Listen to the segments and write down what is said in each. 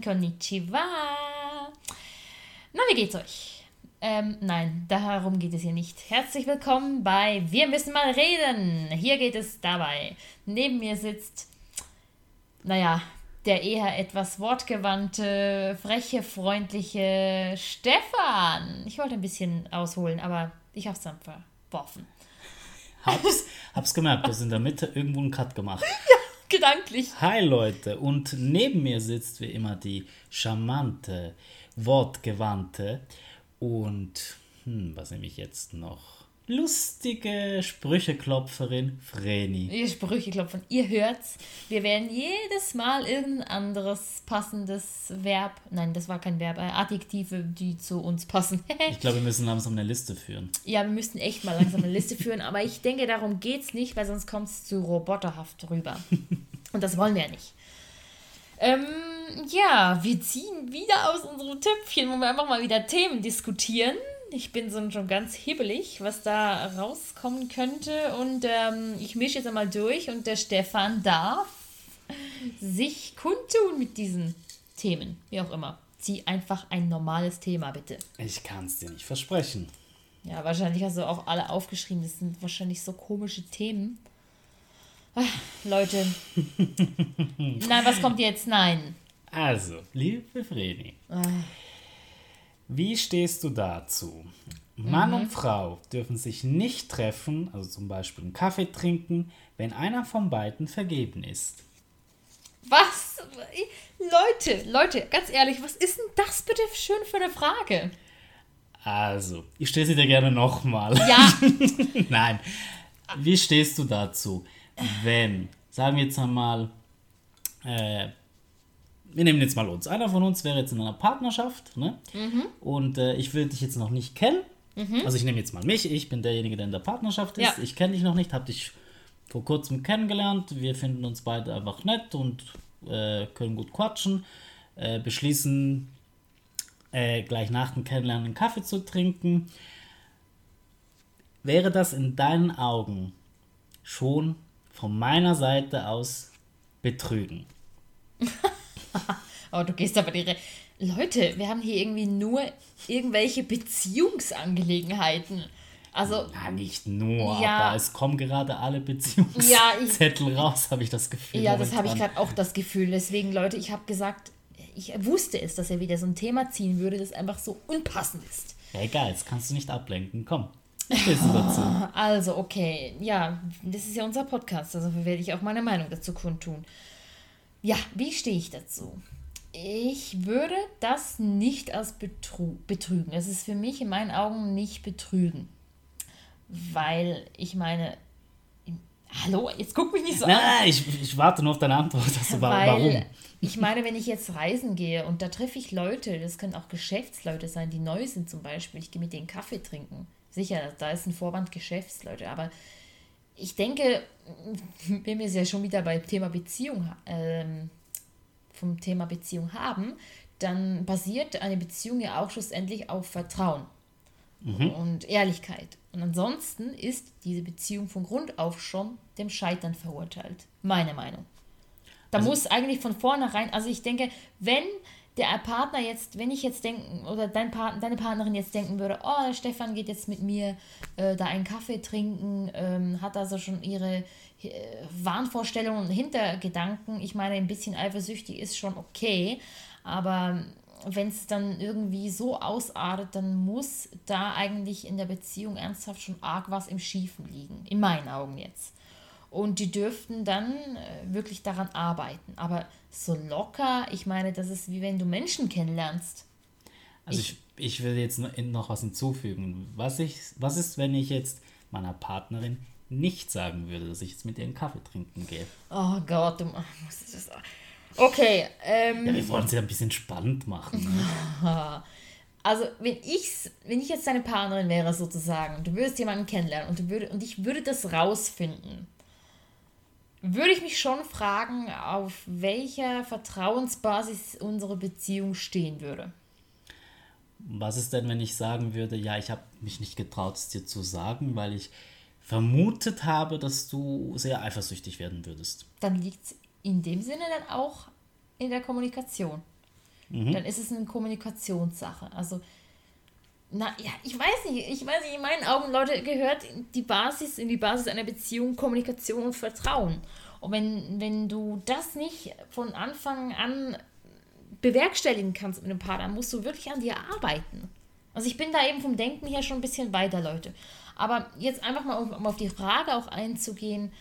Konnichiwa. Na, wie geht's euch? Ähm, nein, darum geht es hier nicht. Herzlich willkommen bei Wir müssen mal reden. Hier geht es dabei. Neben mir sitzt, naja, der eher etwas wortgewandte, freche, freundliche Stefan. Ich wollte ein bisschen ausholen, aber ich hab's dann verworfen. Hab's, hab's gemerkt, du hast in der Mitte irgendwo einen Cut gemacht. Ja, gedanklich. Hi Leute, und neben mir sitzt wie immer die charmante, wortgewandte und, hm, was nehme ich jetzt noch? Lustige Sprücheklopferin Vreni. Ihr Sprücheklopferin, ihr hört's. Wir werden jedes Mal irgendein anderes passendes Verb, nein, das war kein Verb, äh, Adjektive, die zu uns passen. ich glaube, wir müssen langsam eine Liste führen. Ja, wir müssten echt mal langsam eine Liste führen, aber ich denke, darum geht's nicht, weil sonst kommt es zu roboterhaft rüber. Und das wollen wir ja nicht. Ähm, ja, wir ziehen wieder aus unserem Töpfchen, wo wir einfach mal wieder Themen diskutieren. Ich bin so schon ganz hibbelig, was da rauskommen könnte. Und ähm, ich mische jetzt einmal durch und der Stefan darf sich kundtun mit diesen Themen. Wie auch immer. Zieh einfach ein normales Thema, bitte. Ich kann es dir nicht versprechen. Ja, wahrscheinlich hast du auch alle aufgeschrieben. Das sind wahrscheinlich so komische Themen. Ach, Leute. Nein, was kommt jetzt? Nein. Also, liebe Vreni. Wie stehst du dazu? Mann mhm. und Frau dürfen sich nicht treffen, also zum Beispiel einen Kaffee trinken, wenn einer von beiden vergeben ist. Was? Leute, Leute, ganz ehrlich, was ist denn das bitte schön für eine Frage? Also, ich stelle sie dir gerne nochmal. Ja. Nein. Wie stehst du dazu, wenn, sagen wir jetzt einmal, äh, wir nehmen jetzt mal uns. Einer von uns wäre jetzt in einer Partnerschaft, ne? Mhm. Und äh, ich will dich jetzt noch nicht kennen. Mhm. Also ich nehme jetzt mal mich, ich bin derjenige, der in der Partnerschaft ist. Ja. Ich kenne dich noch nicht, habe dich vor kurzem kennengelernt. Wir finden uns beide einfach nett und äh, können gut quatschen. Äh, beschließen äh, gleich nach dem Kennenlernen einen Kaffee zu trinken. Wäre das in deinen Augen schon von meiner Seite aus Betrügen? oh, du gehst aber die. Re Leute, wir haben hier irgendwie nur irgendwelche Beziehungsangelegenheiten. Also. Na, nicht nur, ja, aber es kommen gerade alle Beziehungszettel ja, raus, habe ich das Gefühl. Ja, das habe ich gerade auch das Gefühl. Deswegen, Leute, ich habe gesagt, ich wusste es, dass er wieder so ein Thema ziehen würde, das einfach so unpassend ist. Ja, egal, jetzt kannst du nicht ablenken. Komm. dazu? Also, okay. Ja, das ist ja unser Podcast, also werde ich auch meine Meinung dazu kundtun. Ja, wie stehe ich dazu? Ich würde das nicht als Betru betrügen. Es ist für mich in meinen Augen nicht betrügen. Weil ich meine, hallo, jetzt guck mich nicht so Nein, an. Nein, ich, ich warte nur auf deine Antwort. Also, Weil, warum? Ich meine, wenn ich jetzt reisen gehe und da treffe ich Leute, das können auch Geschäftsleute sein, die neu sind zum Beispiel. Ich gehe mit denen Kaffee trinken. Sicher, da ist ein Vorwand Geschäftsleute, aber ich denke, wenn wir es ja schon wieder beim Thema Beziehung, ähm, vom Thema Beziehung haben, dann basiert eine Beziehung ja auch schlussendlich auf Vertrauen mhm. und Ehrlichkeit. Und ansonsten ist diese Beziehung von Grund auf schon dem Scheitern verurteilt. Meine Meinung. Da also, muss eigentlich von vornherein, also ich denke, wenn der Partner jetzt, wenn ich jetzt denken, oder dein Part, deine Partnerin jetzt denken würde, oh, Stefan geht jetzt mit mir äh, da einen Kaffee trinken, ähm, hat also schon ihre äh, Wahnvorstellungen und Hintergedanken. Ich meine, ein bisschen eifersüchtig ist schon okay, aber wenn es dann irgendwie so ausartet, dann muss da eigentlich in der Beziehung ernsthaft schon arg was im Schiefen liegen. In meinen Augen jetzt. Und die dürften dann äh, wirklich daran arbeiten. Aber so locker, ich meine, das ist wie wenn du Menschen kennenlernst. Also ich, ich, ich will jetzt noch was hinzufügen. Was, ich, was ist, wenn ich jetzt meiner Partnerin nicht sagen würde, dass ich jetzt mit ihr einen Kaffee trinken gehe? Oh Gott, du musst das. Okay. Ähm, ja, wir wollen es ja ein bisschen spannend machen. Ne? Also, wenn, ich's, wenn ich jetzt deine Partnerin wäre, sozusagen, du würdest jemanden kennenlernen und, du würd, und ich würde das rausfinden, würde ich mich schon fragen, auf welcher Vertrauensbasis unsere Beziehung stehen würde. Was ist denn, wenn ich sagen würde, ja, ich habe mich nicht getraut, es dir zu sagen, weil ich vermutet habe, dass du sehr eifersüchtig werden würdest? Dann liegt es in dem Sinne dann auch in der Kommunikation. mhm. dann ist es eine Kommunikationssache. Also, na ja, ich weiß nicht, ich weiß nicht, in meinen Augen, Leute, gehört die Basis, in die Basis einer Beziehung Kommunikation und Vertrauen. Und wenn, wenn du das nicht von Anfang an bewerkstelligen kannst mit einem Partner, musst du wirklich an dir arbeiten. Also ich bin da eben vom Denken her schon ein bisschen weiter, Leute. Aber jetzt einfach mal, um, um auf die Frage auch einzugehen,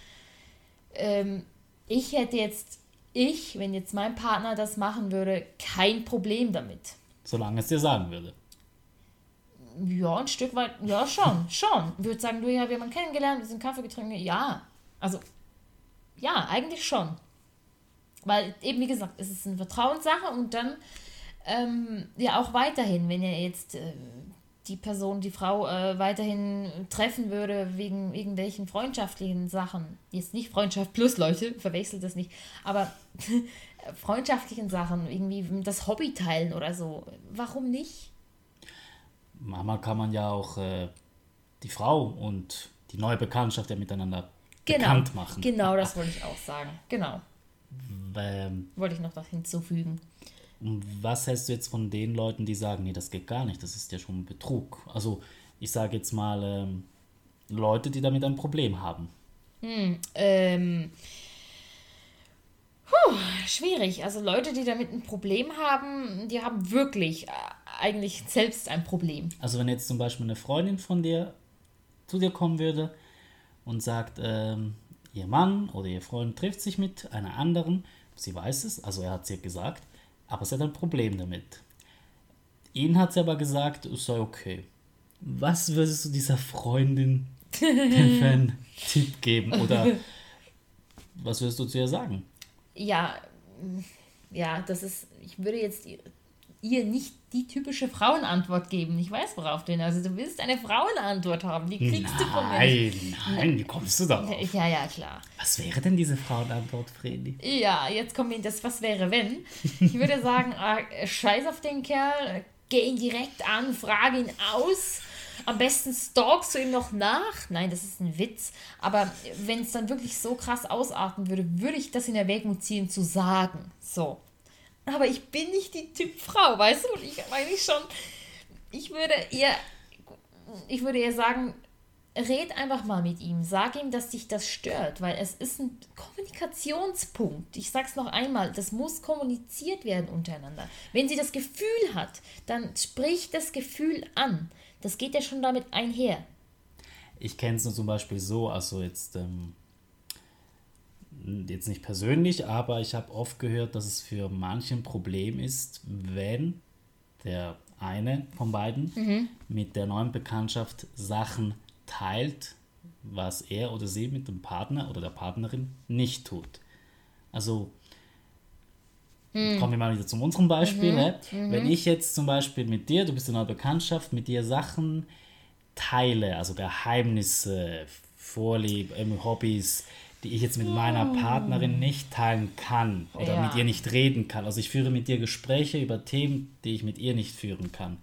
ähm, ich hätte jetzt, ich, wenn jetzt mein Partner das machen würde, kein Problem damit. Solange es dir sagen würde. Ja, ein Stück weit, ja, schon, schon. Ich würde sagen, du, ja, wir haben kennengelernt, wir sind Kaffee getrunken, ja. Also, ja, eigentlich schon. Weil eben, wie gesagt, es ist eine Vertrauenssache und dann ähm, ja auch weiterhin, wenn ihr jetzt äh, die Person, die Frau äh, weiterhin treffen würde wegen irgendwelchen freundschaftlichen Sachen. Jetzt nicht Freundschaft plus Leute, verwechselt das nicht, aber freundschaftlichen Sachen, irgendwie das Hobby teilen oder so. Warum nicht? Manchmal kann man ja auch äh, die Frau und die neue Bekanntschaft ja miteinander genau, bekannt machen. Genau, das wollte ich auch sagen. Genau. Ähm, wollte ich noch was hinzufügen. Was hältst du jetzt von den Leuten, die sagen, nee, das geht gar nicht, das ist ja schon Betrug? Also ich sage jetzt mal ähm, Leute, die damit ein Problem haben. Hm, ähm, puh, schwierig. Also Leute, die damit ein Problem haben, die haben wirklich äh, eigentlich selbst ein Problem. Also wenn jetzt zum Beispiel eine Freundin von dir zu dir kommen würde und sagt, ähm, ihr Mann oder ihr Freund trifft sich mit einer anderen, sie weiß es, also er hat es ihr gesagt, aber sie hat ein Problem damit. Ihnen hat sie aber gesagt, es sei okay. Was würdest du dieser Freundin für einen Tipp geben? Oder was würdest du zu ihr sagen? Ja, ja, das ist, ich würde jetzt ihr nicht die typische Frauenantwort geben. Ich weiß, worauf du hin. Also du willst eine Frauenantwort haben. Die kriegst nein, du von mir. Nein, nein, wie kommst du darauf? Ja, ja, klar. Was wäre denn diese Frauenantwort, Fredi? Ja, jetzt kommt mir das, was wäre, wenn. Ich würde sagen, äh, scheiß auf den Kerl, geh ihn direkt an, frage ihn aus. Am besten stalkst du ihm noch nach. Nein, das ist ein Witz. Aber wenn es dann wirklich so krass ausarten würde, würde ich das in Erwägung ziehen zu sagen. So aber ich bin nicht die Typ Frau, weißt du? Und ich meine schon, ich würde ihr, ich würde ihr sagen, red einfach mal mit ihm, sag ihm, dass dich das stört, weil es ist ein Kommunikationspunkt. Ich sag's noch einmal, das muss kommuniziert werden untereinander. Wenn sie das Gefühl hat, dann sprich das Gefühl an. Das geht ja schon damit einher. Ich kenne es nur zum Beispiel so, also jetzt ähm, jetzt nicht persönlich, aber ich habe oft gehört, dass es für manche ein Problem ist, wenn der eine von beiden mhm. mit der neuen Bekanntschaft Sachen teilt, was er oder sie mit dem Partner oder der Partnerin nicht tut. Also mhm. kommen wir mal wieder zu unserem Beispiel. Mhm. Ne? Mhm. Wenn ich jetzt zum Beispiel mit dir, du bist in einer Bekanntschaft, mit dir Sachen teile, also Geheimnisse, Vorlieben, Hobbys, die ich jetzt mit meiner Partnerin nicht teilen kann oder ja. mit ihr nicht reden kann. Also ich führe mit ihr Gespräche über Themen, die ich mit ihr nicht führen kann.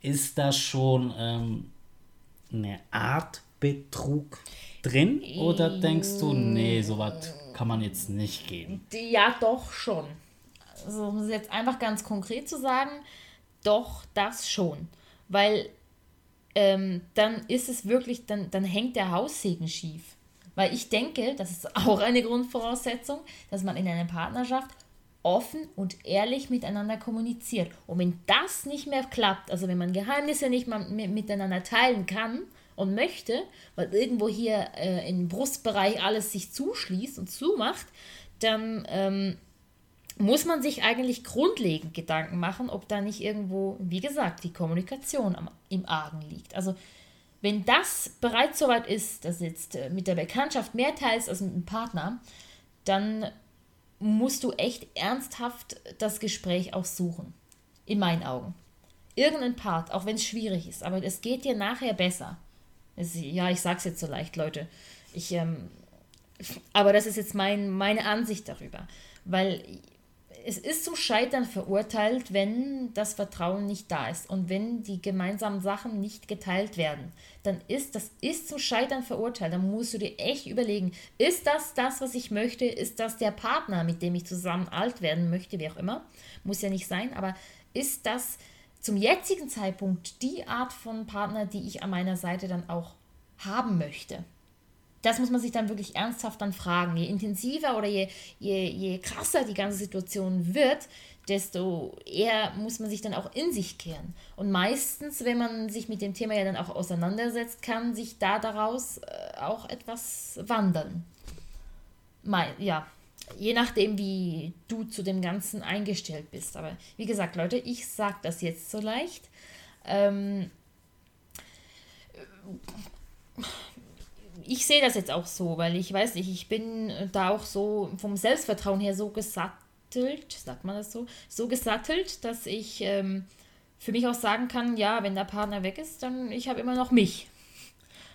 Ist da schon ähm, eine Art Betrug drin oder denkst du, nee, so weit kann man jetzt nicht gehen? Ja, doch schon. Also um es jetzt einfach ganz konkret zu sagen, doch, das schon. Weil ähm, dann ist es wirklich, dann, dann hängt der Haussegen schief. Weil ich denke, das ist auch eine Grundvoraussetzung, dass man in einer Partnerschaft offen und ehrlich miteinander kommuniziert. Und wenn das nicht mehr klappt, also wenn man Geheimnisse nicht mal miteinander teilen kann und möchte, weil irgendwo hier äh, im Brustbereich alles sich zuschließt und zumacht, dann ähm, muss man sich eigentlich grundlegend Gedanken machen, ob da nicht irgendwo, wie gesagt, die Kommunikation am, im Argen liegt. Also wenn das bereits soweit ist, dass jetzt äh, mit der Bekanntschaft mehr teilst als mit einem Partner, dann musst du echt ernsthaft das Gespräch auch suchen. In meinen Augen. Irgendein Part, auch wenn es schwierig ist, aber es geht dir nachher besser. Ja, ich sag's jetzt so leicht, Leute. Ich, ähm, aber das ist jetzt mein, meine Ansicht darüber. Weil es ist zum Scheitern verurteilt, wenn das Vertrauen nicht da ist und wenn die gemeinsamen Sachen nicht geteilt werden. Dann ist das ist zum Scheitern verurteilt. Dann musst du dir echt überlegen, ist das das, was ich möchte? Ist das der Partner, mit dem ich zusammen alt werden möchte, wie auch immer? Muss ja nicht sein, aber ist das zum jetzigen Zeitpunkt die Art von Partner, die ich an meiner Seite dann auch haben möchte? das muss man sich dann wirklich ernsthaft dann fragen. Je intensiver oder je, je, je krasser die ganze Situation wird, desto eher muss man sich dann auch in sich kehren. Und meistens, wenn man sich mit dem Thema ja dann auch auseinandersetzt, kann sich da daraus äh, auch etwas wandern. Mal, ja, je nachdem, wie du zu dem Ganzen eingestellt bist. Aber wie gesagt, Leute, ich sage das jetzt so leicht. Ähm, ich sehe das jetzt auch so, weil ich weiß nicht, ich bin da auch so vom Selbstvertrauen her so gesattelt, sagt man das so, so gesattelt, dass ich ähm, für mich auch sagen kann, ja, wenn der Partner weg ist, dann ich habe immer noch mich.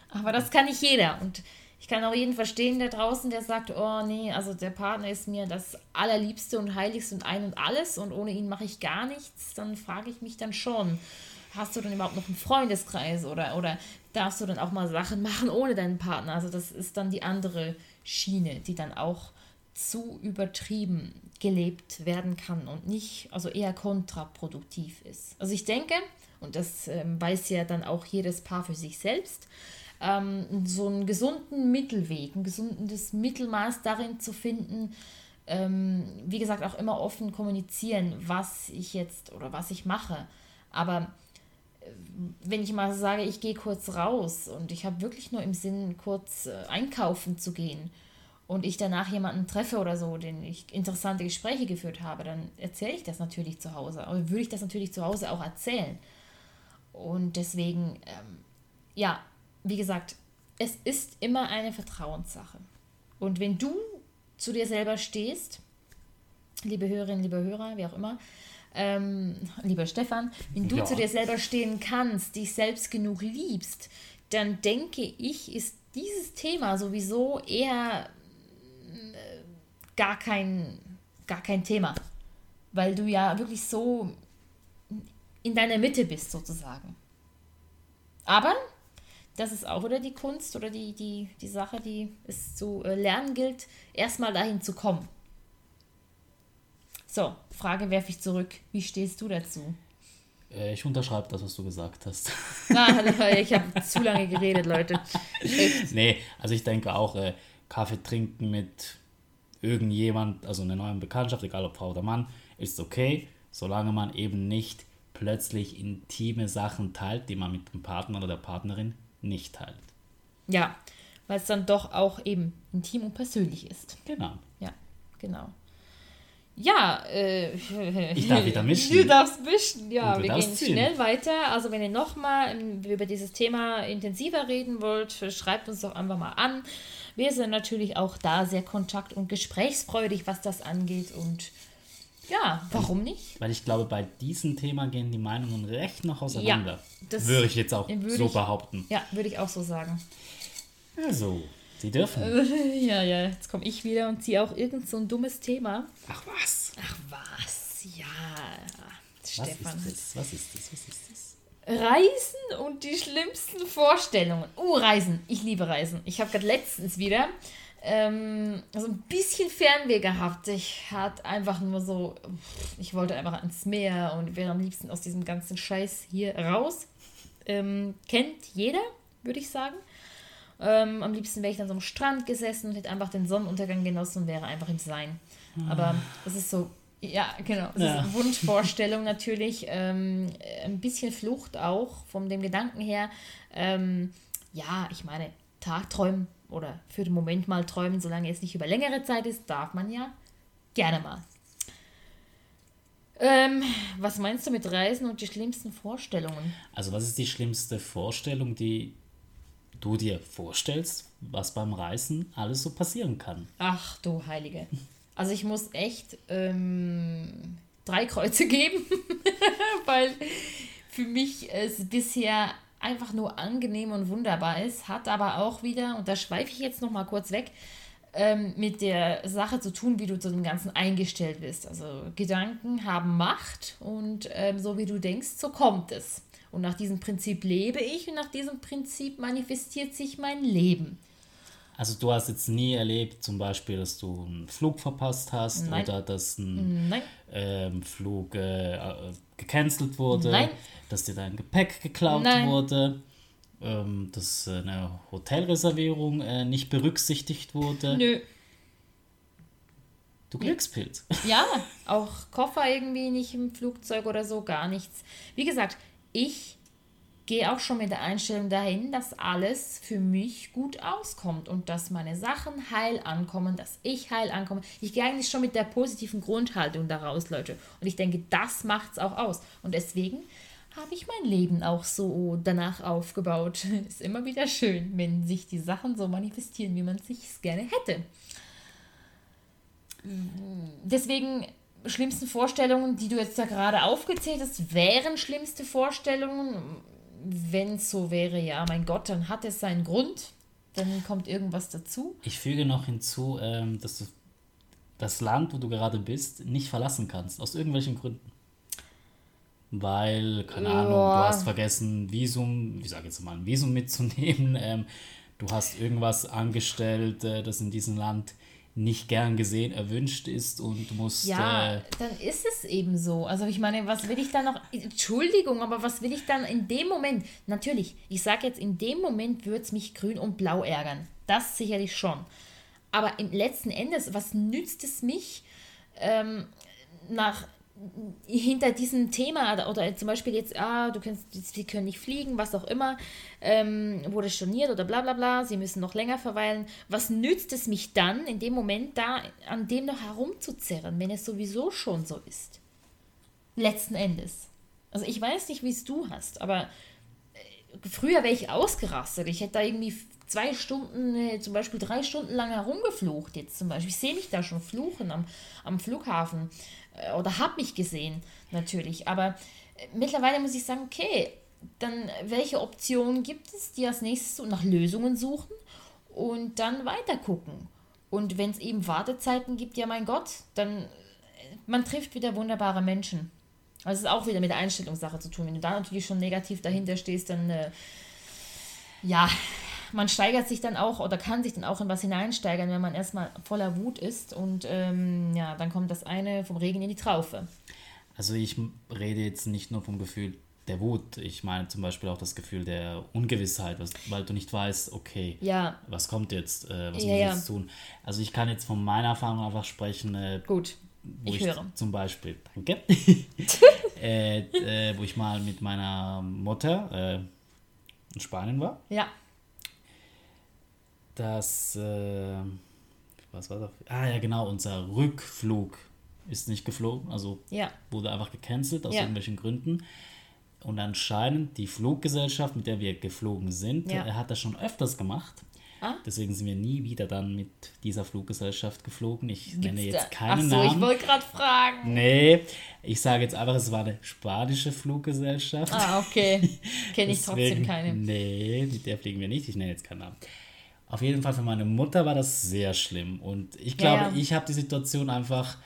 Aber das kann nicht jeder und ich kann auch jeden verstehen da draußen, der sagt, oh nee, also der Partner ist mir das allerliebste und heiligste und ein und alles und ohne ihn mache ich gar nichts, dann frage ich mich dann schon, hast du denn überhaupt noch einen Freundeskreis oder, oder darfst du dann auch mal Sachen machen ohne deinen Partner? Also das ist dann die andere Schiene, die dann auch zu übertrieben gelebt werden kann und nicht, also eher kontraproduktiv ist. Also ich denke, und das ähm, weiß ja dann auch jedes Paar für sich selbst, ähm, so einen gesunden Mittelweg, ein gesundes Mittelmaß darin zu finden, ähm, wie gesagt, auch immer offen kommunizieren, was ich jetzt oder was ich mache. Aber wenn ich mal sage, ich gehe kurz raus und ich habe wirklich nur im Sinn, kurz äh, einkaufen zu gehen und ich danach jemanden treffe oder so, den ich interessante Gespräche geführt habe, dann erzähle ich das natürlich zu Hause. Aber würde ich das natürlich zu Hause auch erzählen. Und deswegen, ähm, ja, wie gesagt, es ist immer eine Vertrauenssache. Und wenn du zu dir selber stehst, liebe Hörerinnen, liebe Hörer, wie auch immer, ähm, lieber Stefan, wenn du ja. zu dir selber stehen kannst, dich selbst genug liebst, dann denke ich, ist dieses Thema sowieso eher äh, gar, kein, gar kein Thema. Weil du ja wirklich so in deiner Mitte bist, sozusagen. Aber das ist auch wieder die Kunst oder die, die, die Sache, die es zu äh, lernen gilt, erstmal dahin zu kommen. So, Frage werfe ich zurück. Wie stehst du dazu? Äh, ich unterschreibe das, was du gesagt hast. Ah, ich habe zu lange geredet, Leute. Echt. Nee, also ich denke auch, äh, Kaffee trinken mit irgendjemand, also einer neuen Bekanntschaft, egal ob Frau oder Mann, ist okay, solange man eben nicht plötzlich intime Sachen teilt, die man mit dem Partner oder der Partnerin nicht teilt. Ja, weil es dann doch auch eben intim und persönlich ist. Genau. Ja, genau. Ja, äh, ich darf wieder mischen. Du darfst mischen, ja. Wir gehen ziehen. schnell weiter. Also, wenn ihr nochmal über dieses Thema intensiver reden wollt, schreibt uns doch einfach mal an. Wir sind natürlich auch da sehr kontakt- und gesprächsfreudig, was das angeht. Und ja, warum nicht? Weil ich glaube, bei diesem Thema gehen die Meinungen recht noch auseinander. Ja, das würde ich jetzt auch so ich, behaupten. Ja, würde ich auch so sagen. Also, Sie dürfen. Ja, ja, jetzt komme ich wieder und ziehe auch irgend so ein dummes Thema. Ach was. Ach was, ja. Stefan. Was ist das? Was ist das? Was ist das? Reisen und die schlimmsten Vorstellungen. Oh, Reisen. Ich liebe Reisen. Ich habe gerade letztens wieder ähm, so ein bisschen Fernweh gehabt. Ich hatte einfach nur so, ich wollte einfach ans Meer und wäre am liebsten aus diesem ganzen Scheiß hier raus. Ähm, kennt jeder, würde ich sagen. Ähm, am liebsten wäre ich dann so am Strand gesessen und hätte einfach den Sonnenuntergang genossen und wäre einfach im Sein. Aber es ist so, ja, genau. Es ja. ist eine Wunschvorstellung natürlich. Ähm, ein bisschen Flucht auch von dem Gedanken her. Ähm, ja, ich meine, Tagträumen oder für den Moment mal träumen, solange es nicht über längere Zeit ist, darf man ja gerne mal. Ähm, was meinst du mit Reisen und die schlimmsten Vorstellungen? Also, was ist die schlimmste Vorstellung, die du dir vorstellst, was beim Reisen alles so passieren kann. Ach du Heilige. Also ich muss echt ähm, drei Kreuze geben, weil für mich es bisher einfach nur angenehm und wunderbar ist, hat aber auch wieder, und da schweife ich jetzt noch mal kurz weg, ähm, mit der Sache zu tun, wie du zu dem Ganzen eingestellt bist. Also Gedanken haben Macht und ähm, so wie du denkst, so kommt es. Und nach diesem Prinzip lebe ich und nach diesem Prinzip manifestiert sich mein Leben. Also du hast jetzt nie erlebt, zum Beispiel, dass du einen Flug verpasst hast Nein. oder dass ein ähm, Flug äh, gecancelt wurde, Nein. dass dir dein Gepäck geklaut Nein. wurde, ähm, dass eine Hotelreservierung äh, nicht berücksichtigt wurde. Nö. Du Glückspilz. Ja, auch Koffer irgendwie nicht im Flugzeug oder so, gar nichts. Wie gesagt, ich gehe auch schon mit der Einstellung dahin, dass alles für mich gut auskommt und dass meine Sachen heil ankommen, dass ich heil ankomme. Ich gehe eigentlich schon mit der positiven Grundhaltung daraus, Leute. Und ich denke, das macht es auch aus. Und deswegen habe ich mein Leben auch so danach aufgebaut. Ist immer wieder schön, wenn sich die Sachen so manifestieren, wie man es sich gerne hätte. Deswegen schlimmsten Vorstellungen, die du jetzt da gerade aufgezählt hast, wären schlimmste Vorstellungen. Wenn es so wäre, ja, mein Gott, dann hat es seinen Grund. Dann kommt irgendwas dazu. Ich füge noch hinzu, ähm, dass du das Land, wo du gerade bist, nicht verlassen kannst. Aus irgendwelchen Gründen weil, keine. Ahnung, du hast vergessen, Visum, ich sage jetzt mal ein Visum mitzunehmen, ähm, du hast irgendwas angestellt, äh, das in diesem Land nicht gern gesehen, erwünscht ist und du musst. Ja, äh, dann ist es eben so. Also ich meine, was will ich dann noch. Entschuldigung, aber was will ich dann in dem Moment? Natürlich, ich sage jetzt, in dem Moment würde es mich grün und blau ärgern. Das sicherlich schon. Aber im letzten Endes, was nützt es mich, ähm, nach hinter diesem Thema oder zum Beispiel jetzt, ah, du kannst, sie können nicht fliegen, was auch immer, ähm, wurde storniert oder bla bla bla, sie müssen noch länger verweilen. Was nützt es mich dann, in dem Moment da an dem noch herumzuzerren, wenn es sowieso schon so ist? Letzten Endes. Also ich weiß nicht, wie es du hast, aber äh, früher wäre ich ausgerastet. Ich hätte da irgendwie zwei Stunden, äh, zum Beispiel drei Stunden lang herumgeflucht jetzt zum Beispiel. Ich sehe mich da schon fluchen am, am Flughafen. Äh, oder habe mich gesehen, natürlich. Aber äh, mittlerweile muss ich sagen, okay, dann welche Optionen gibt es, die als nächstes nach Lösungen suchen und dann weiter gucken. Und wenn es eben Wartezeiten gibt, ja mein Gott, dann äh, man trifft wieder wunderbare Menschen. Also es ist auch wieder mit der Einstellungssache zu tun. Wenn du da natürlich schon negativ dahinter stehst, dann äh, ja, man steigert sich dann auch oder kann sich dann auch in was hineinsteigern, wenn man erstmal voller Wut ist und ähm, ja, dann kommt das eine vom Regen in die Traufe. Also ich rede jetzt nicht nur vom Gefühl der Wut, ich meine zum Beispiel auch das Gefühl der Ungewissheit, was, weil du nicht weißt, okay, ja. was kommt jetzt, äh, was ja, muss ich ja. jetzt tun. Also ich kann jetzt von meiner Erfahrung einfach sprechen. Äh, Gut. ich, ich höre. Zum Beispiel, danke, äh, äh, wo ich mal mit meiner Mutter äh, in Spanien war. Ja dass, äh, was war das? Ah ja, genau, unser Rückflug ist nicht geflogen, also ja. wurde einfach gecancelt aus ja. irgendwelchen Gründen. Und anscheinend die Fluggesellschaft, mit der wir geflogen sind, ja. hat das schon öfters gemacht. Ah? Deswegen sind wir nie wieder dann mit dieser Fluggesellschaft geflogen. Ich Gibt's nenne jetzt keinen Ach so, Namen. ich wollte gerade fragen. Nee, ich sage jetzt einfach, es war eine spanische Fluggesellschaft. Ah, okay. Kenne ich trotzdem keine. Nee, mit der fliegen wir nicht. Ich nenne jetzt keinen Namen. Auf jeden Fall für meine Mutter war das sehr schlimm. Und ich glaube, ja, ja. ich habe die Situation einfach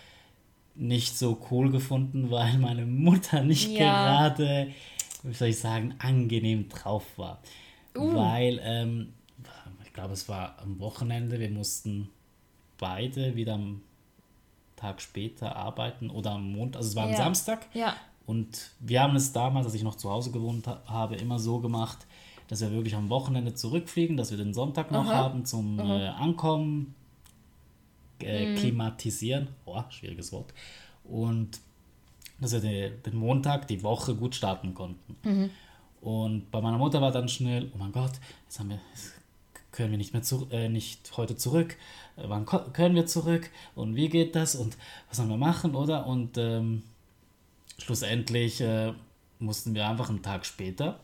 nicht so cool gefunden, weil meine Mutter nicht ja. gerade, wie soll ich sagen, angenehm drauf war. Uh. Weil, ähm, ich glaube, es war am Wochenende, wir mussten beide wieder am Tag später arbeiten oder am Montag, also es war am Samstag. Ja. Und wir haben es damals, als ich noch zu Hause gewohnt habe, immer so gemacht, dass wir wirklich am Wochenende zurückfliegen, dass wir den Sonntag noch Aha. haben zum äh, Ankommen, äh, mhm. klimatisieren, oh, schwieriges Wort, und dass wir den, den Montag, die Woche gut starten konnten. Mhm. Und bei meiner Mutter war dann schnell, oh mein Gott, jetzt haben wir, können wir nicht mehr zu, äh, nicht heute zurück. Äh, wann können wir zurück? Und wie geht das? Und was sollen wir machen, oder? Und ähm, schlussendlich äh, mussten wir einfach einen Tag später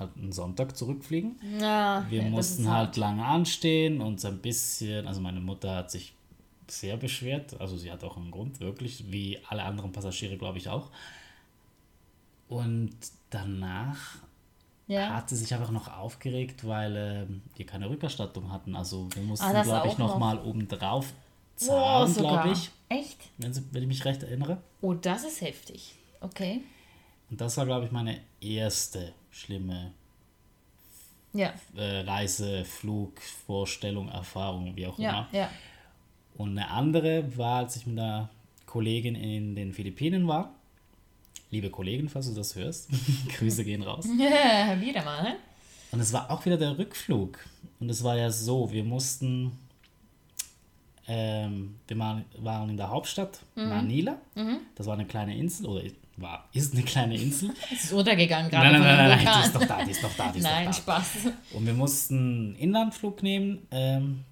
halt einen Sonntag zurückfliegen. Ja, wir ja, mussten halt lange anstehen und so ein bisschen, also meine Mutter hat sich sehr beschwert, also sie hat auch einen Grund, wirklich, wie alle anderen Passagiere, glaube ich, auch. Und danach Ja. hat sie sich einfach noch aufgeregt, weil ähm, wir keine Rückerstattung hatten. Also wir mussten, Ah, glaube ich, auch noch. nochmal obendrauf zahlen, sogar. glaube ich, Echt? wenn, sie, wenn ich mich recht erinnere. Oh, das ist heftig. Okay. Und das war, glaube ich, meine erste schlimme Ja. äh, Reise, Flug, Vorstellung, Erfahrung, wie auch immer. Ja. Und eine andere war, als ich mit einer Kollegin in den Philippinen war. Liebe Kollegin, falls du das hörst, Grüße gehen raus. Ja, wieder mal? Und es war auch wieder der Rückflug. Und es war ja so, wir mussten, ähm, wir waren, in der Hauptstadt Manila. Das war eine kleine Insel, oder war, ist eine kleine Insel. Es ist untergegangen gerade nein, nein, nein, dem nein, die ist doch da, die ist doch da, die ist Nein, doch da. Spaß. Und wir mussten einen Inlandflug nehmen. Ähm,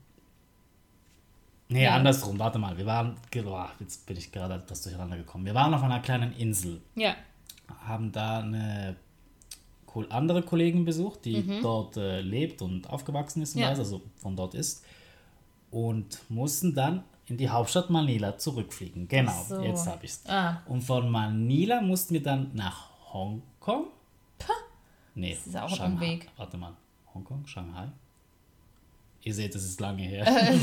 nee, Ja. andersrum, warte mal. Wir waren, boah, jetzt bin ich gerade etwas durcheinander gekommen. Wir waren auf einer kleinen Insel, Ja. haben da eine andere Kollegin besucht, die Mhm. dort äh, lebt und aufgewachsen ist, und Ja. weiß, also von dort ist. Und mussten dann in die Hauptstadt Manila zurückfliegen. Genau, so. jetzt habe ich es. Ah. Und von Manila mussten wir dann nach Hongkong. Nee, Das ist auch ein Shanghai. Umweg. Warte mal, Hongkong, Shanghai. Ihr seht, das ist lange her.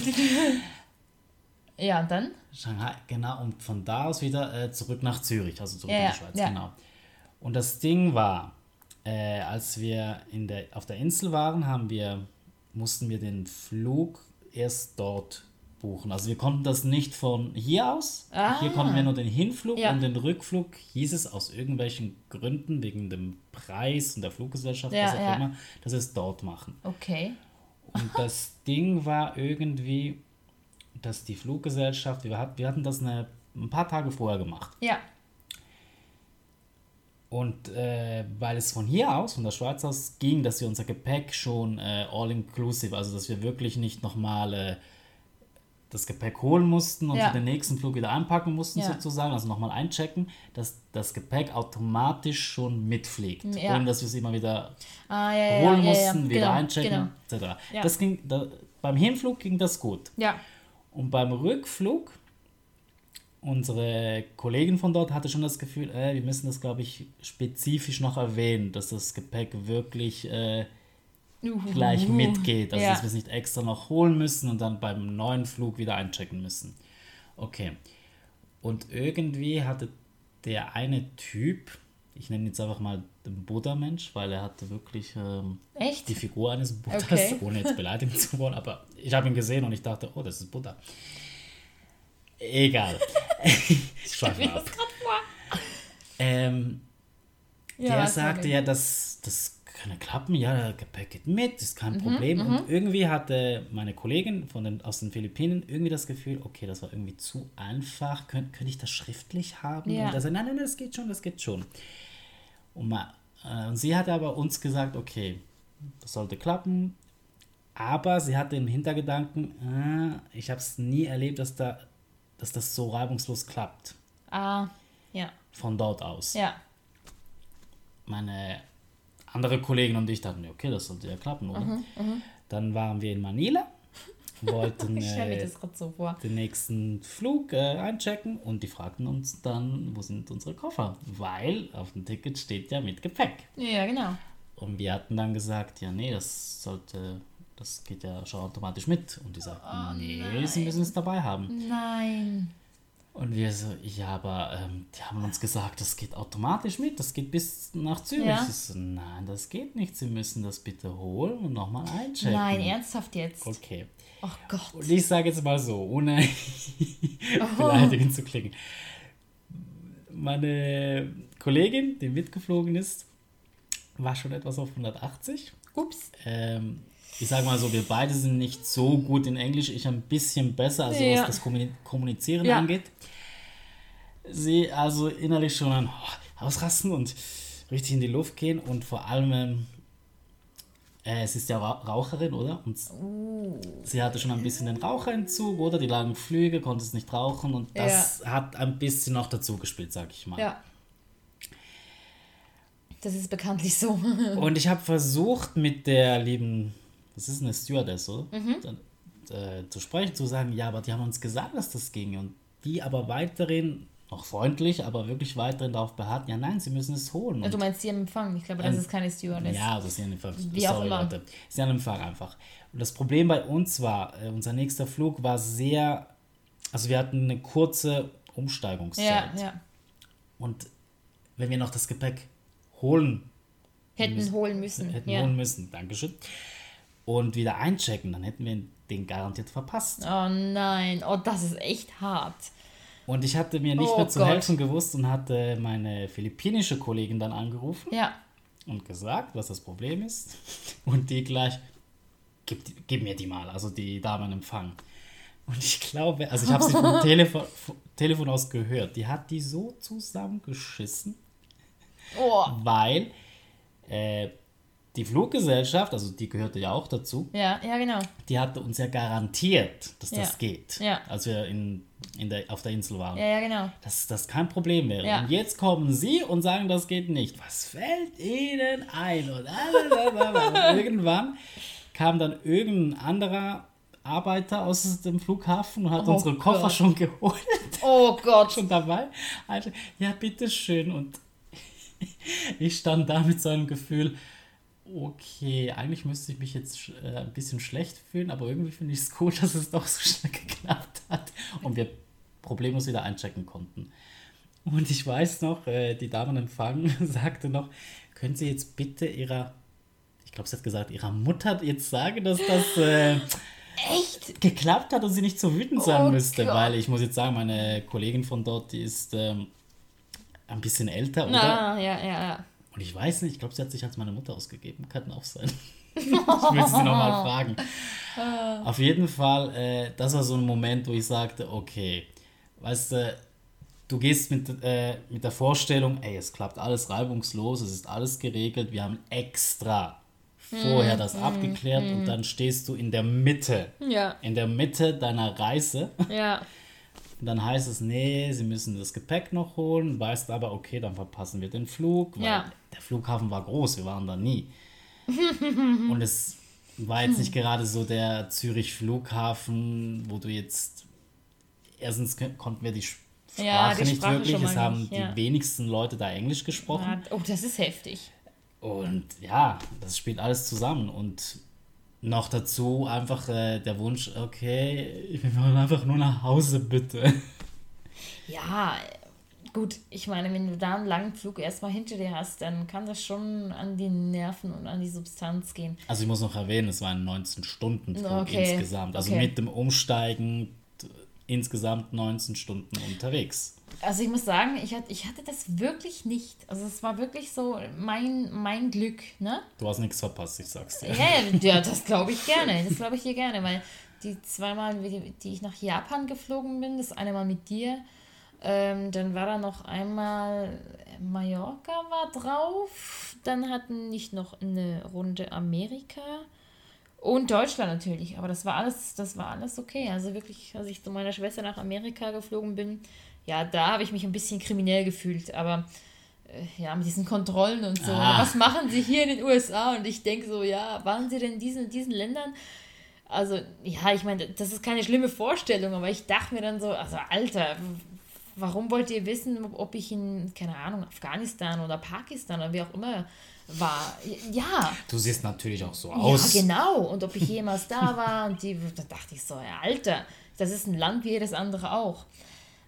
Ja, und dann? Shanghai, genau, und von da aus wieder äh, zurück nach Zürich, also zurück Ja, in die Schweiz, ja. genau. Und das Ding war, äh, als wir in der, auf der Insel waren, haben wir, mussten wir den Flug erst dort buchen. Also wir konnten das nicht von hier aus. Ah. Hier konnten wir nur den Hinflug Ja. und den Rückflug hieß es aus irgendwelchen Gründen, wegen dem Preis und der Fluggesellschaft, Ja, was auch ja. immer, dass wir es dort machen. Okay. Und das Ding war irgendwie, dass die Fluggesellschaft, wir, hat, wir hatten das eine, ein paar Tage vorher gemacht. Ja. Und äh, weil es von hier aus, von der Schweiz aus, ging, dass wir unser Gepäck schon äh, all-inclusive, also dass wir wirklich nicht nochmal äh, das Gepäck holen mussten und Ja. für den nächsten Flug wieder einpacken mussten Ja. sozusagen, also nochmal einchecken, dass das Gepäck automatisch schon mitfliegt, Ja. ohne dass wir es immer wieder Ah, holen mussten, wieder genau, einchecken, Genau. etc. Das ging, da, beim Hinflug ging das gut. Ja. Und beim Rückflug, unsere Kollegin von dort hatte schon das Gefühl, äh, wir müssen das, glaube ich, spezifisch noch erwähnen, dass das Gepäck wirklich äh, gleich mitgeht. Also, Ja. dass wir es nicht extra noch holen müssen und dann beim neuen Flug wieder einchecken müssen. Okay. Und irgendwie hatte der eine Typ, ich nenne ihn jetzt einfach mal den Buddha-Mensch, weil er hatte wirklich ähm, die Figur eines Buddhas, Okay. ohne jetzt beleidigen zu wollen, aber ich habe ihn gesehen und ich dachte, oh, das ist Buddha. Egal. ich schweife ab. Ähm, der was war sagte ja, das, das könne klappen, ja, Gepäck geht mit, ist Mhm, kein Problem. Und irgendwie hatte meine Kollegin von den, aus den Philippinen irgendwie das Gefühl, okay, das war irgendwie zu einfach, Könnt, könnte ich das schriftlich haben? Ja. Und er sagte, nein, nein, das geht schon, das geht schon. Und, ma, äh, und sie hatte aber uns gesagt, okay, das sollte klappen, aber sie hatte im Hintergedanken, äh, ich habe es nie erlebt, dass, da, dass das so reibungslos klappt, Ah, ja. von dort aus Ja. meine andere Kollegin und ich dachten, okay, das sollte ja klappen, oder? Mhm, Dann waren wir in Manila, wollten äh, so den nächsten Flug äh, einchecken und die fragten uns dann, wo sind unsere Koffer? Weil auf dem Ticket steht ja mit Gepäck. Ja, genau. Und wir hatten dann gesagt, ja, nee, das sollte, das geht ja schon automatisch mit. Und die sagten, Oh nee, sie müssen es dabei haben. Nein. Und wir so, ja, aber ähm, die haben uns gesagt, das geht automatisch mit, das geht bis nach Zürich. Ja. Ich so, nein, das geht nicht, Sie müssen das bitte holen und nochmal einchecken. Nein, ernsthaft jetzt. Okay. Oh Gott. Und ich sage jetzt mal so, ohne Oh. beleidigend zu klingen. Meine Kollegin, die mitgeflogen ist, war schon etwas auf 180. Ups. Ähm, ich sage mal so, wir beide sind nicht so gut in Englisch. Ich ein bisschen besser, also Ja. was das Kommuni- Kommunizieren Ja. angeht. Sie also innerlich schon oh, ausrasten und richtig in die Luft gehen und vor allem, ähm, äh, es ist ja Ra Raucherin, oder? Und Uh. sie hatte schon ein bisschen den Raucherentzug, oder? Die langen Flüge, konnte es nicht rauchen und das hat ein bisschen noch dazu gespielt, sag ich mal. Ja. Das ist bekanntlich so. Und ich habe versucht mit der lieben, das ist eine Stewardess, oder? Dann, äh, zu sprechen, zu sagen, ja, aber die haben uns gesagt, dass das ging. Und die aber weiterhin noch freundlich, aber wirklich weiterhin darauf beharrt, ja nein, sie müssen es holen. Und du meinst sie am Empfang? Ich glaube, das ähm, ist keine Stewardess. Ja, das ist ja Empfang. Wie Sorry, auch immer. Leute. Sie am Empfang einfach. Und das Problem bei uns war, äh, unser nächster Flug war sehr, also wir hatten eine kurze Umsteigungszeit. Ja, ja. Und wenn wir noch das Gepäck holen hätten müssen, holen müssen, hätten ja. holen müssen, Dankeschön, und wieder einchecken, dann hätten wir den garantiert verpasst. Oh nein, oh das ist echt hart. Und ich hatte mir nicht oh mehr zu Gott. helfen gewusst und hatte meine philippinische Kollegin dann angerufen. Ja. Und gesagt, was das Problem ist. Und die gleich, gib, gib mir die mal, also die Dame im Empfang. Und ich glaube, also ich habe sie vom Telefon, Telefon aus gehört, die hat die so zusammengeschissen, oh. weil äh, die Fluggesellschaft, also die gehörte ja auch dazu. Ja, ja, genau. Die hatte uns ja garantiert, dass ja. das geht. Ja. Als wir in, in der, auf der Insel waren. Ja, ja, genau. Dass das kein Problem wäre. Ja. Und jetzt kommen sie und sagen, das geht nicht. Was fällt ihnen ein? Und, und irgendwann kam dann irgendein anderer Arbeiter aus dem Flughafen und hat oh unsere Koffer Gott. schon geholt. Oh Gott. schon dabei. Also, ja, bitteschön. Und ich stand da mit so einem Gefühl, okay, eigentlich müsste ich mich jetzt äh, ein bisschen schlecht fühlen, aber irgendwie finde ich es cool, dass es doch so schnell geklappt hat und wir problemlos wieder einchecken konnten. Und ich weiß noch, äh, die Dame im Empfang sagte noch, können Sie jetzt bitte Ihrer, ich glaube, sie hat gesagt, Ihrer Mutter jetzt sagen, dass das äh, Echt? geklappt hat und sie nicht so wütend sein oh müsste, Gott. weil ich muss jetzt sagen, meine Kollegin von dort, die ist ähm, ein bisschen älter, oder? Na, ja, ja, ja. Und ich weiß nicht, ich glaube, sie hat sich als meine Mutter ausgegeben. Kann auch sein. ich müsste sie nochmal fragen. Auf jeden Fall, äh, das war so ein Moment, wo ich sagte, okay, weißt du, du gehst mit, äh, mit der Vorstellung, ey, es klappt alles reibungslos, es ist alles geregelt, wir haben extra vorher das mm, abgeklärt mm. und dann stehst du in der Mitte. Ja. In der Mitte deiner Reise. Ja. Und dann heißt es, nee, sie müssen das Gepäck noch holen, weißt aber, okay, dann verpassen wir den Flug, weil ja. Der Flughafen war groß, wir waren da nie. und es war jetzt nicht gerade so der Zürich-Flughafen, wo du jetzt, erstens konnten wir die Sprache ja, die nicht Sprache wirklich, es haben nicht, ja. die wenigsten Leute da Englisch gesprochen. Oh, das ist heftig. Und ja, das spielt alles zusammen und noch dazu einfach äh, der Wunsch, okay, wir wollen einfach nur nach Hause, bitte. Ja, gut, ich meine, wenn du da einen langen Flug erstmal hinter dir hast, dann kann das schon an die Nerven und an die Substanz gehen. Also ich muss noch erwähnen, es war ein 19-Stunden-Flug okay. insgesamt. Also okay. mit dem Umsteigen insgesamt 19 Stunden unterwegs. Also ich muss sagen, ich hatte, ich hatte das wirklich nicht. Also es war wirklich so mein, mein Glück, ne? Du hast nichts verpasst, ich sag's dir. Ja, ja das glaube ich gerne. Das glaube ich dir gerne, weil die zweimal, die, die ich nach Japan geflogen bin, das eine Mal mit dir, ähm, dann war da noch einmal Mallorca war drauf, dann hatten nicht noch eine Runde Amerika und Deutschland natürlich, aber das war alles, das war alles okay. Also wirklich, als ich zu meiner Schwester nach Amerika geflogen bin, ja, da habe ich mich ein bisschen kriminell gefühlt, aber äh, ja, mit diesen Kontrollen und so. Ah. Was machen sie hier in den USA? Und ich denke so, ja, waren sie denn in diesen, diesen Ländern? Also, ja, ich meine, das ist keine schlimme Vorstellung, aber ich dachte mir dann so, also, Alter, warum wollt ihr wissen, ob ich in, keine Ahnung, Afghanistan oder Pakistan oder wie auch immer war? Ja. Du siehst natürlich auch so aus. Ja, genau. Und ob ich jemals da war und die, da dachte ich so, ja, Alter, das ist ein Land wie jedes andere auch.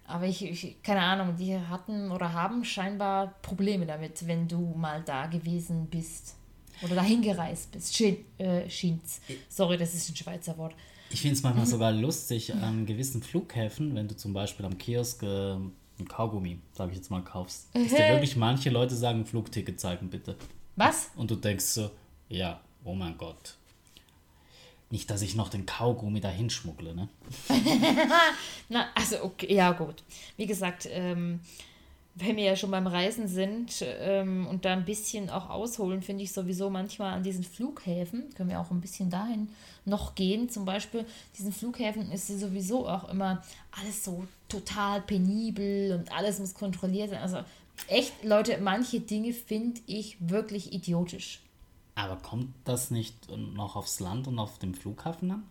Aber ich, ich, keine Ahnung, die hatten oder haben scheinbar Probleme damit, wenn du mal da gewesen bist oder dahin gereist bist. Schien, äh, Schien's. Sorry, das ist ein Schweizer Wort. Ich finde es manchmal sogar lustig an gewissen Flughäfen, wenn du zum Beispiel am Kiosk äh, ein Kaugummi, sage ich jetzt mal, kaufst. Dass dir wirklich manche Leute sagen, Flugticket zeigen bitte. Was? Und du denkst so, ja, oh mein Gott, nicht, dass ich noch den Kaugummi dahin schmuggle, ne? Na, also okay, ja gut. Wie gesagt, ähm, wenn wir ja schon beim Reisen sind ähm, und da ein bisschen auch ausholen, finde ich sowieso manchmal an diesen Flughäfen, können wir auch ein bisschen dahin noch gehen. Zum Beispiel, diesen Flughäfen ist sowieso auch immer alles so total penibel und alles muss kontrolliert sein. Also echt, Leute, manche Dinge finde ich wirklich idiotisch. Aber kommt das nicht noch aufs Land und auf dem Flughafen an?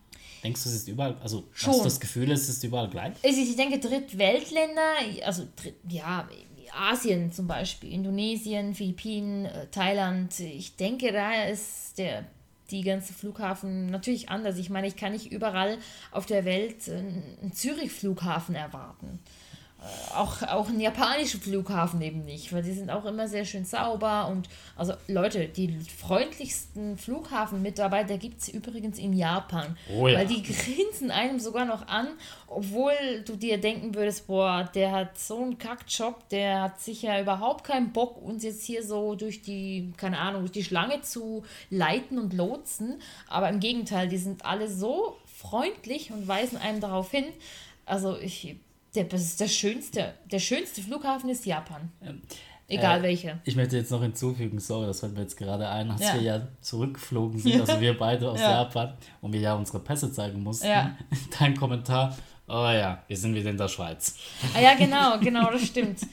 Denkst du, es ist überall, also Schon. hast du das Gefühl, es ist überall gleich? Also ich denke, Drittweltländer, also ja, Asien zum Beispiel, Indonesien, Philippinen, äh, Thailand, ich denke, da ist der die ganze Flughafen natürlich anders. Ich meine, ich kann nicht überall auf der Welt einen Zürich-Flughafen erwarten auch, auch ein japanischer Flughafen eben nicht, weil die sind auch immer sehr schön sauber und also Leute, die freundlichsten Flughafenmitarbeiter gibt es übrigens in Japan, oh ja. weil die grinsen einem sogar noch an, obwohl du dir denken würdest, boah, der hat so einen Kackjob, der hat sicher überhaupt keinen Bock, uns jetzt hier so durch die, keine Ahnung, durch die Schlange zu leiten und lotsen, aber im Gegenteil, die sind alle so freundlich und weisen einem darauf hin, also ich der, das ist der schönste, der schönste Flughafen ist Japan. Ähm, Egal äh, welche. Ich möchte jetzt noch hinzufügen, sorry, das fällt mir jetzt gerade ein, als ja. wir ja zurückgeflogen sind, also wir beide aus ja. Japan und wir ja unsere Pässe zeigen mussten. Ja. Dein Kommentar, oh ja, wir sind wieder in der Schweiz. Ah ja, genau, genau, das stimmt.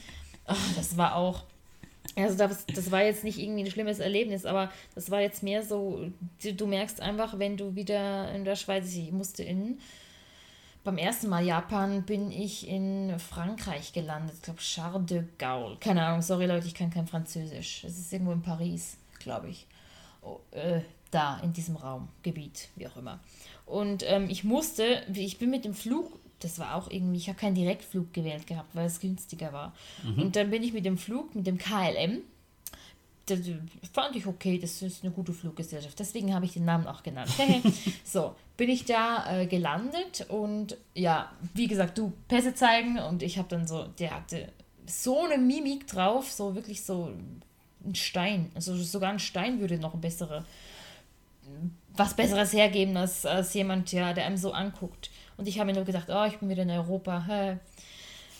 Oh, das war auch. Also das, das war jetzt nicht irgendwie ein schlimmes Erlebnis, aber das war jetzt mehr so, du, du merkst einfach, wenn du wieder in der Schweiz, ich musste in beim ersten Mal Japan bin ich in Frankreich gelandet. Ich glaube, Charles de Gaulle. Keine Ahnung, sorry Leute, ich kann kein Französisch. Es ist irgendwo in Paris, glaube ich. Oh, äh, da, in diesem Raum, Gebiet, wie auch immer. Und ähm, ich musste, ich bin mit dem Flug, das war auch irgendwie, ich habe keinen Direktflug gewählt gehabt, weil es günstiger war. Mhm. Und dann bin ich mit dem Flug, mit dem KLM, das fand ich okay, das ist eine gute Fluggesellschaft. Deswegen habe ich den Namen auch genannt. so, bin ich da äh, gelandet und ja, wie gesagt, du Pässe zeigen und ich habe dann so, der hatte so eine Mimik drauf, so wirklich so ein Stein. Also sogar ein Stein würde noch ein bessere, was Besseres hergeben als, als jemand, ja, der einem so anguckt. Und ich habe mir nur gedacht, oh, ich bin wieder in Europa. Hä?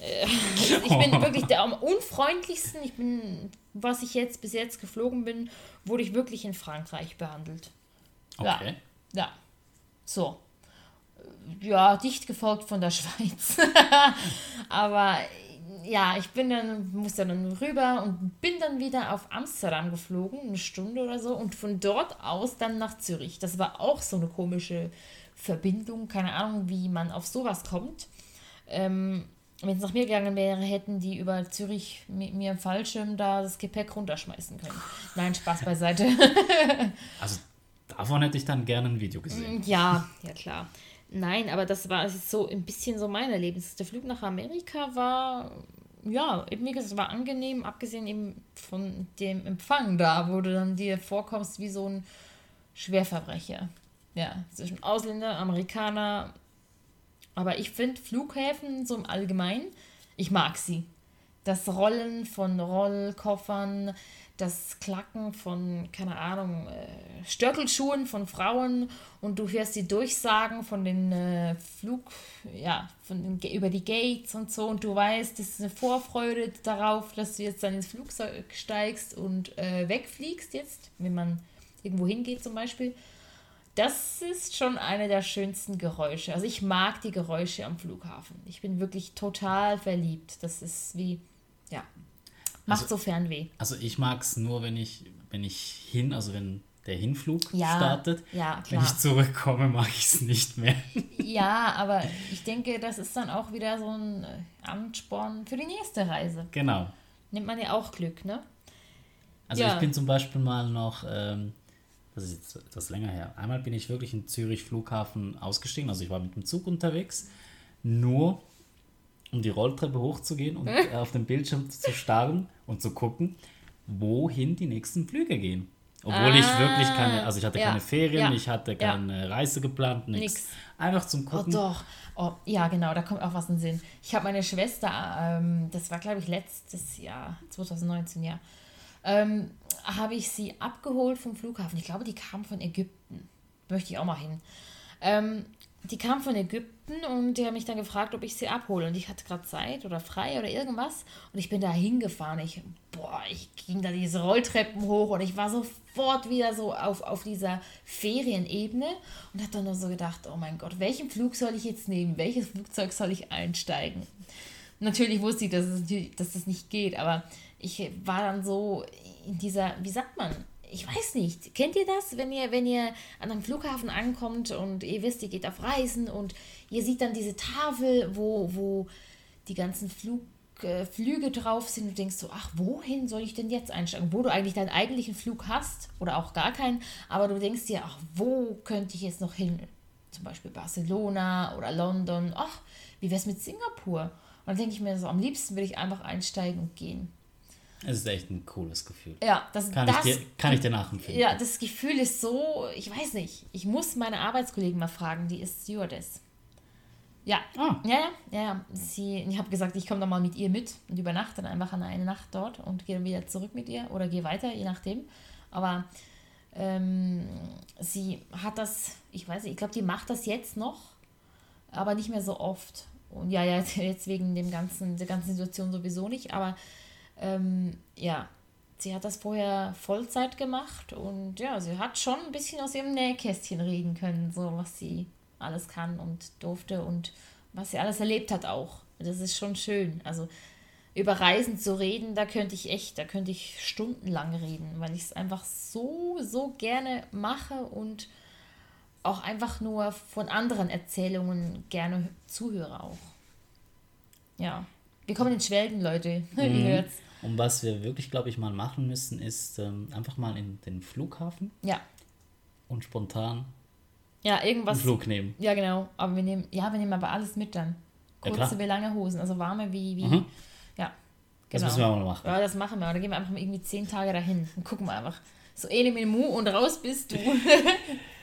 Äh, ich bin wirklich der am unfreundlichsten. Ich bin, was ich jetzt bis jetzt geflogen bin, wurde ich wirklich in Frankreich behandelt. Okay. Ja. ja. So. Ja, dicht gefolgt von der Schweiz. Aber ja, ich bin dann, musste dann rüber und bin dann wieder auf Amsterdam geflogen, eine Stunde oder so, und von dort aus dann nach Zürich. Das war auch so eine komische Verbindung, keine Ahnung, wie man auf sowas kommt. Ähm, wenn es nach mir gegangen wäre, hätten die über Zürich mit mir im Fallschirm da das Gepäck runterschmeißen können. Nein, Spaß beiseite. also davon hätte ich dann gerne ein Video gesehen. Mm, ja, ja klar. Nein, aber das war so ein bisschen so mein Erlebnis. Der Flug nach Amerika war, ja, eben wie gesagt, es war angenehm, abgesehen eben von dem Empfang da, wo du dann dir vorkommst wie so ein Schwerverbrecher. Ja, zwischen Ausländer, Amerikaner, aber ich finde Flughäfen so im Allgemeinen, ich mag sie. Das Rollen von Rollkoffern, das Klacken von, keine Ahnung, äh, Stöckelschuhen von Frauen und du hörst die Durchsagen von den äh, Flug, ja, von den, über die Gates und so und du weißt, das ist eine Vorfreude darauf, dass du jetzt dann ins Flugzeug steigst und äh, wegfliegst jetzt, wenn man irgendwo hingeht zum Beispiel das ist schon eine der schönsten Geräusche. Also ich mag die Geräusche am Flughafen. Ich bin wirklich total verliebt. Das ist wie, ja, macht also, so Fernweh. Also ich mag es nur, wenn ich, wenn ich hin, also wenn der Hinflug ja, startet. Ja, klar. Wenn ich zurückkomme, mag ich es nicht mehr. Ja, aber ich denke, das ist dann auch wieder so ein Ansporn für die nächste Reise. Genau. Nimmt man ja auch Glück, ne? Also ja. ich bin zum Beispiel mal noch ähm, das ist jetzt etwas länger her. Einmal bin ich wirklich in Zürich Flughafen ausgestiegen, also ich war mit dem Zug unterwegs, nur um die Rolltreppe hochzugehen und auf dem Bildschirm zu starren und zu gucken, wohin die nächsten Flüge gehen. Obwohl ah, ich wirklich keine, also ich hatte ja, keine Ferien, ja, ich hatte keine ja. Reise geplant, nichts. Einfach zum Gucken. Oh doch, oh, ja genau, da kommt auch was in den Sinn. Ich habe meine Schwester, ähm, das war glaube ich letztes Jahr, 2019, ja, ähm, habe ich sie abgeholt vom Flughafen. Ich glaube, die kam von Ägypten. Möchte ich auch mal hin. Ähm, die kam von Ägypten und die haben mich dann gefragt, ob ich sie abhole. Und ich hatte gerade Zeit oder frei oder irgendwas. Und ich bin da hingefahren. Ich, boah, ich ging da diese Rolltreppen hoch und ich war sofort wieder so auf, auf dieser Ferienebene und habe dann nur so gedacht, oh mein Gott, welchen Flug soll ich jetzt nehmen? Welches Flugzeug soll ich einsteigen? Natürlich wusste ich, dass es, dass das nicht geht, aber ich war dann so in dieser, wie sagt man, ich weiß nicht, kennt ihr das, wenn ihr, wenn ihr an einem Flughafen ankommt und ihr wisst, ihr geht auf Reisen und ihr seht dann diese Tafel, wo, wo die ganzen Flug, äh, Flüge drauf sind und denkst so, ach, wohin soll ich denn jetzt einsteigen? Wo du eigentlich deinen eigentlichen Flug hast oder auch gar keinen, aber du denkst dir, ach, wo könnte ich jetzt noch hin? Zum Beispiel Barcelona oder London. Ach, wie wäre es mit Singapur? Und dann denke ich mir so, am liebsten würde ich einfach einsteigen und gehen. Es ist echt ein cooles Gefühl. Ja, das kann, das, ich, dir, kann ich dir nachempfinden. Ja, das Gefühl ist so, ich weiß nicht. Ich muss meine Arbeitskollegen mal fragen, die ist Stewardess. Ja, ah. ja, ja, ja. Sie, ich habe gesagt, ich komme dann mal mit ihr mit und übernachte dann einfach eine Nacht dort und gehe dann wieder zurück mit ihr oder gehe weiter, je nachdem. Aber ähm, sie hat das, ich weiß nicht, ich glaube, die macht das jetzt noch, aber nicht mehr so oft. Und ja, ja, jetzt wegen dem ganzen, der ganzen Situation sowieso nicht, aber ähm, ja, sie hat das vorher Vollzeit gemacht und ja, sie hat schon ein bisschen aus ihrem Nähkästchen reden können, so was sie alles kann und durfte und was sie alles erlebt hat auch. Das ist schon schön. Also über Reisen zu reden, da könnte ich echt, da könnte ich stundenlang reden, weil ich es einfach so, so gerne mache und auch einfach nur von anderen Erzählungen gerne zuhöre auch. Ja. Wir kommen in Schwelgen, Leute. Mhm. Ihr hört's. Und was wir wirklich, glaube ich, mal machen müssen, ist ähm, einfach mal in den Flughafen. Ja. Und spontan ja, irgendwas. einen Flug nehmen. Ja, genau. Aber wir nehmen, ja, wir nehmen aber alles mit dann. Kurze ja, wie lange Hosen, also warme wie, wie. Mhm. Ja. Das genau. müssen wir auch mal machen. Ja, das machen wir. Da gehen wir einfach mal irgendwie zehn Tage dahin und gucken wir einfach. So eine Mu und raus bist du.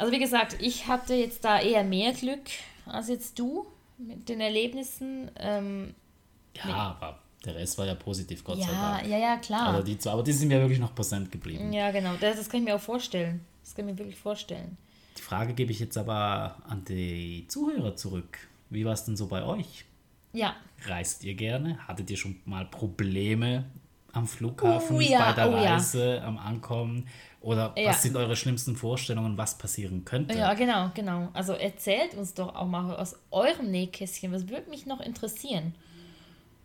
also wie gesagt, ich hatte jetzt da eher mehr Glück als jetzt du mit den Erlebnissen. Ähm, ja, aber der Rest war ja positiv, Gott ja, sei Dank. Ja, ja, klar. Also die, aber die sind mir wirklich noch präsent geblieben. Ja, genau. Das, das kann ich mir auch vorstellen. Das kann ich mir wirklich vorstellen. Die Frage gebe ich jetzt aber an die Zuhörer zurück. Wie war es denn so bei euch? Ja. Reist ihr gerne? Hattet ihr schon mal Probleme am Flughafen, oh, ja, bei der oh, Reise, ja. am Ankommen? Oder ja. was sind eure schlimmsten Vorstellungen, was passieren könnte? Ja, genau, genau. Also erzählt uns doch auch mal aus eurem Nähkästchen. Was würde mich noch interessieren?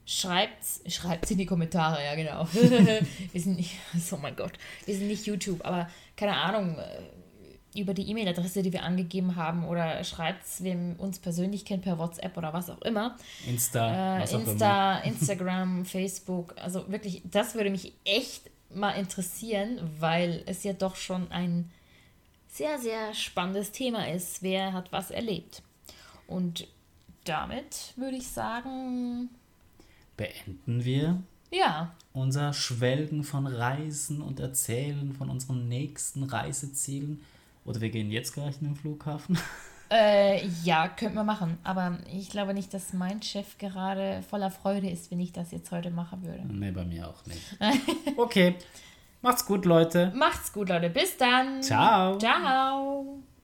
Schreibt es in die Kommentare, ja genau. wir sind nicht, oh mein Gott, wir sind nicht YouTube, aber keine Ahnung, äh, über die E-Mail-Adresse, die wir angegeben haben, oder schreibt es, wem uns persönlich kennt, per WhatsApp oder was auch immer. Insta, äh, was auch Insta, immer. Instagram, Facebook. Also wirklich, das würde mich echt mal interessieren, weil es ja doch schon ein sehr, sehr spannendes Thema ist. Wer hat was erlebt? Und damit würde ich sagen, beenden wir ja. unser Schwelgen von Reisen und Erzählen von unseren nächsten Reisezielen. Oder wir gehen jetzt gleich in den Flughafen. Äh, ja, könnten wir machen. Aber ich glaube nicht, dass mein Chef gerade voller Freude ist, wenn ich das jetzt heute machen würde. Nee, bei mir auch nicht. okay. Macht's gut, Leute. Macht's gut, Leute. Bis dann. Ciao. Ciao.